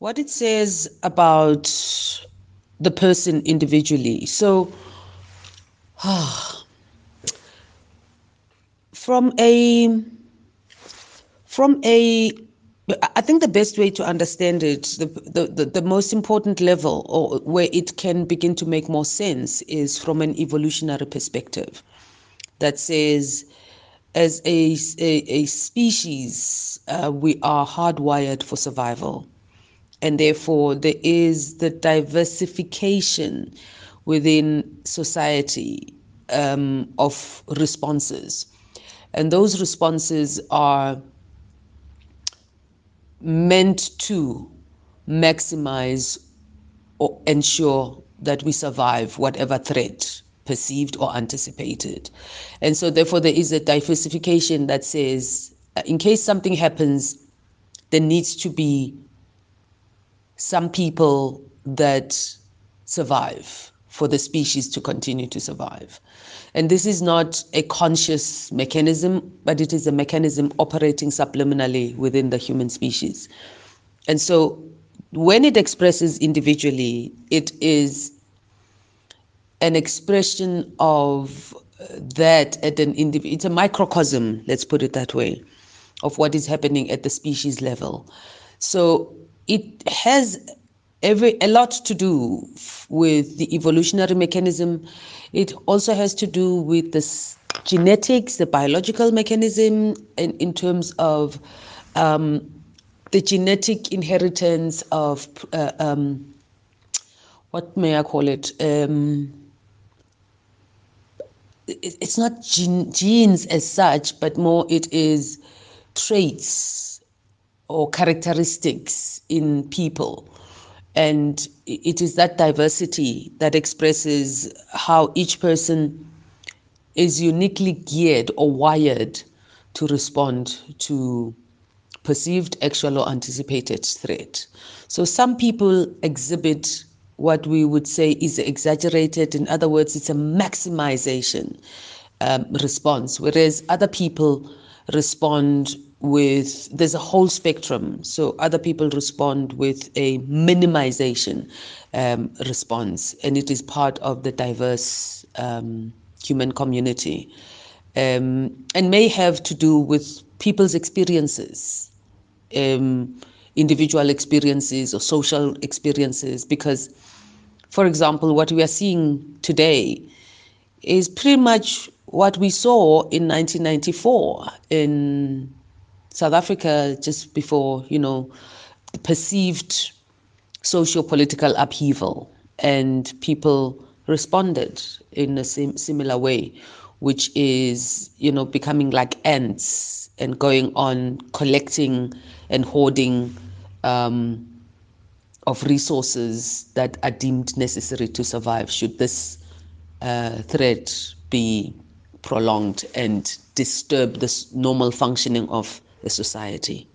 what it says about the person individually. So, from a from a I think the best way to understand it, the, the, the, the, most important level or where it can begin to make more sense is from an evolutionary perspective that says, as a, a, a species, uh, we are hardwired for survival. And therefore, there is the diversification within society um, of responses. And those responses are meant to maximize or ensure that we survive whatever threat perceived or anticipated. And so, therefore, there is a diversification that says, uh, in case something happens, there needs to be some people that survive for the species to continue to survive. And this is not a conscious mechanism, but it is a mechanism operating subliminally within the human species. And so when it expresses individually, it is an expression of that at an individual, it's a microcosm, let's put it that way, of what is happening at the species level. So it has every a lot to do with the evolutionary mechanism. It also has to do with the genetics, the biological mechanism, in, in terms of um, the genetic inheritance of uh, um, what may I call it? Um, it's not gene, genes as such, but more it is traits or characteristics in people and it is that diversity that expresses how each person is uniquely geared or wired to respond to perceived, actual, or anticipated threat. So some people exhibit what we would say is exaggerated. In other words, it's a maximization um, response, whereas other people respond with there's a whole spectrum. So other people respond with a minimization um, response and it is part of the diverse um, human community. Um, and may have to do with people's experiences um, individual experiences or social experiences because for example what we are seeing today is pretty much what we saw in 1994 in South Africa just before, you know, perceived socio-political upheaval and people responded in a sim- similar way, which is, you know, becoming like ants and going on collecting and hoarding um, of resources that are deemed necessary to survive should this uh, threat be prolonged and disturb the normal functioning of the society.